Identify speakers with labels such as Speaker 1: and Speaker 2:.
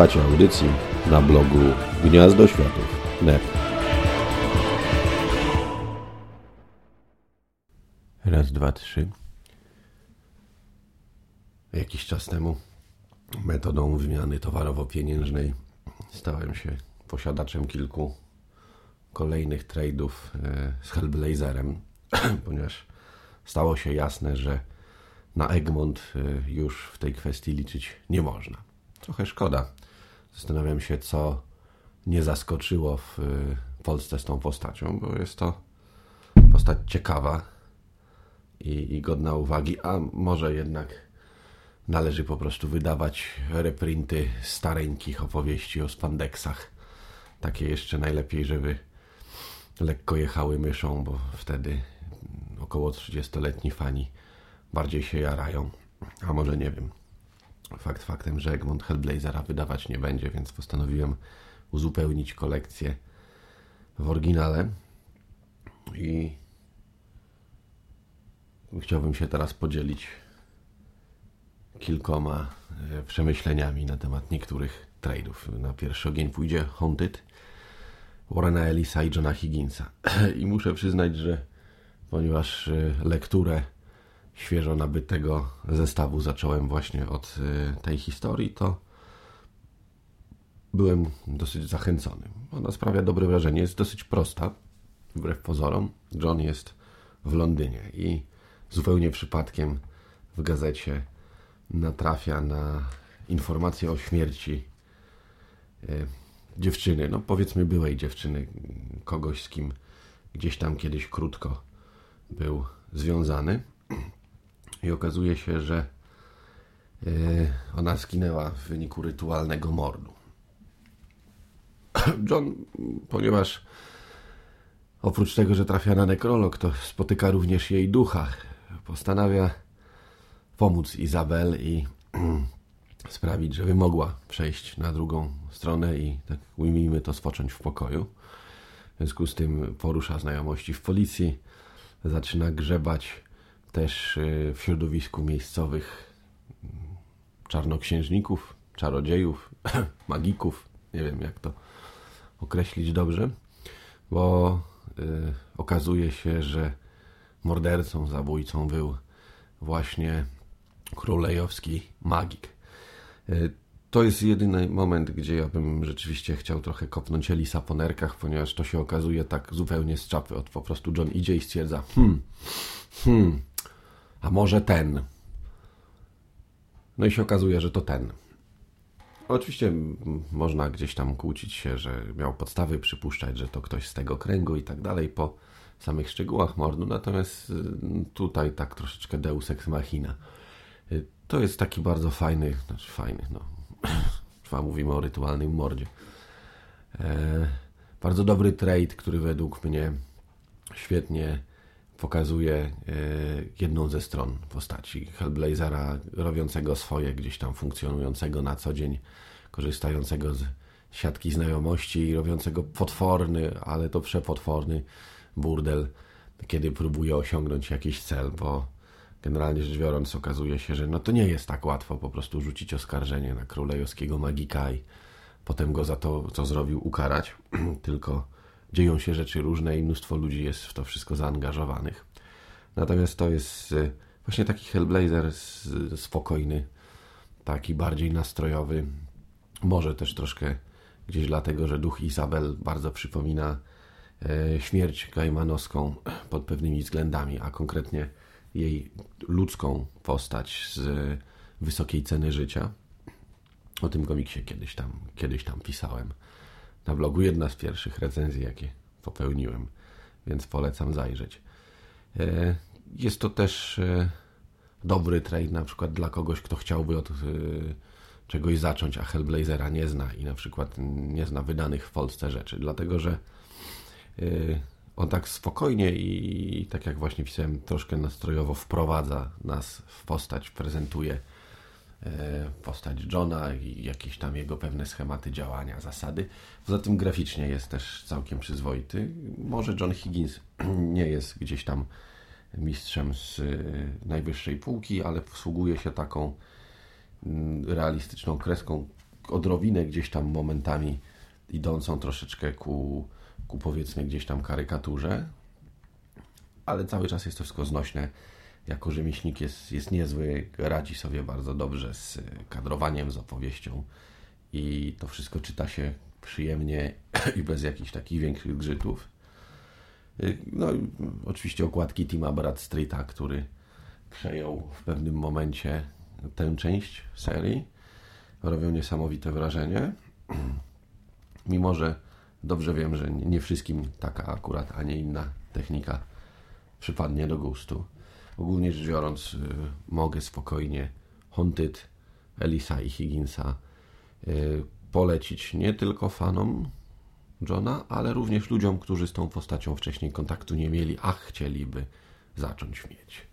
Speaker 1: Słuchacie audycji na blogu Gniazdo Światów.net. Raz, dwa, trzy. Jakiś czas temu metodą wymiany towarowo-pieniężnej stałem się posiadaczem kilku kolejnych trade'ów e, z Hellblazerem, ponieważ stało się jasne, że na Egmont e, już w tej kwestii liczyć nie można. Trochę szkoda. Zastanawiam się, co nie zaskoczyło w e, Polsce z tą postacią, bo jest to postać ciekawa i, i godna uwagi, a może jednak należy po prostu wydawać reprinty stareńkich opowieści o spandeksach. Takie jeszcze najlepiej, żeby lekko jechały myszą, bo wtedy około 30-letni fani bardziej się jarają. A może nie wiem. Fakt faktem, że Egmont Hellblazera wydawać nie będzie, więc postanowiłem uzupełnić kolekcję w oryginale i chciałbym się teraz podzielić kilkoma e, przemyśleniami na temat niektórych trade'ów. Na pierwszy ogień pójdzie Haunted Warrena Ellisa i Johna Higginsa. I muszę przyznać, że ponieważ e, lekturę świeżo nabytego zestawu zacząłem właśnie od e, tej historii, to byłem dosyć zachęcony. Ona sprawia dobre wrażenie, jest dosyć prosta, wbrew pozorom. John jest w Londynie i zupełnie przypadkiem w gazecie natrafia na informację o śmierci e, dziewczyny, no powiedzmy byłej dziewczyny, kogoś z kim gdzieś tam kiedyś krótko był związany. I okazuje się, że e, ona skinęła w wyniku rytualnego mordu. John, ponieważ oprócz tego, że trafia na nekrolog, to spotyka również jej ducha. Postanawia pomóc Izabel i sprawić, żeby mogła przejść na drugą stronę i tak ujmijmy to spocząć w pokoju. W związku z tym porusza znajomości w policji, zaczyna grzebać też y, w środowisku miejscowych mm, czarnoksiężników, czarodziejów, magików, nie wiem jak to określić dobrze, bo y, okazuje się, że mordercą, zabójcą był właśnie królejowski magik. E, to jest jedyny moment, gdzie ja bym rzeczywiście chciał trochę kopnąć Elisa po nerkach, ponieważ to się okazuje tak zupełnie z czapy. Od po prostu John idzie i stwierdza, hmm, hmm, a może ten. No i się okazuje, że to ten. Oczywiście można gdzieś tam kłócić się, że miał podstawy przypuszczać, że to ktoś z tego kręgu i tak dalej po samych szczegółach mordu, natomiast y, tutaj tak troszeczkę deus ex machina. Y, to jest taki bardzo fajny, znaczy fajny, no, chyba mówimy o rytualnym mordzie. E, bardzo dobry trade, który według mnie świetnie pokazuje e, jedną ze stron postaci Hellblazera, robiącego swoje, gdzieś tam funkcjonującego na co dzień, korzystającego z siatki znajomości i robiącego potworny, ale to przepotworny burdel, kiedy próbuje osiągnąć jakiś cel, bo generalnie rzecz biorąc okazuje się, że no to nie jest tak łatwo po prostu rzucić oskarżenie na królewskiego magika i potem go za to, co zrobił, ukarać, tylko dzieją się rzeczy różne i mnóstwo ludzi jest w to wszystko zaangażowanych. Natomiast to jest y, właśnie taki Hellblazer spokojny, taki bardziej nastrojowy. Może też troszkę gdzieś dlatego, że duch Izabel bardzo przypomina e, śmierć gaimanowską pod pewnymi względami, a konkretnie jej ludzką postać z wysokiej ceny życia. O tym komiksie kiedyś tam, kiedyś tam pisałem na blogu. Jedna z pierwszych recenzji, jakie popełniłem, więc polecam zajrzeć. E, jest to też e, dobry trade na przykład dla kogoś, kto chciałby od e, czegoś zacząć, a Hellblazera nie zna i na przykład nie zna wydanych w Polsce rzeczy, dlatego że on tak spokojnie i tak jak właśnie pisałem, troszkę nastrojowo wprowadza nas w postać, prezentuje postać Johna i jakieś tam jego pewne schematy działania, zasady. Poza tym graficznie jest też całkiem przyzwoity. Może John Higgins nie jest gdzieś tam mistrzem z e, najwyższej półki, ale posługuje się taką mm, realistyczną kreską, odrobinę gdzieś tam momentami idącą troszeczkę ku, ku powiedzmy gdzieś tam karykaturze, ale cały czas jest to wszystko znośne. Jako rzemieślnik jest, jest niezły, radzi sobie bardzo dobrze z kadrowaniem, z opowieścią i to wszystko czyta się przyjemnie i bez jakichś takich większych grzytów. No oczywiście okładki Tima Bradstreeta, który przejął w pewnym momencie tę część serii, robią niesamowite wrażenie. Mimo, że dobrze wiem, że nie wszystkim taka akurat, a nie inna technika przypadnie do gustu. Ogólnie rzecz biorąc, y, mogę spokojnie Haunted, Elisa i Higginsa y, polecić nie tylko fanom Johna, ale również ludziom, którzy z tą postacią wcześniej kontaktu nie mieli, a chcieliby zacząć mieć.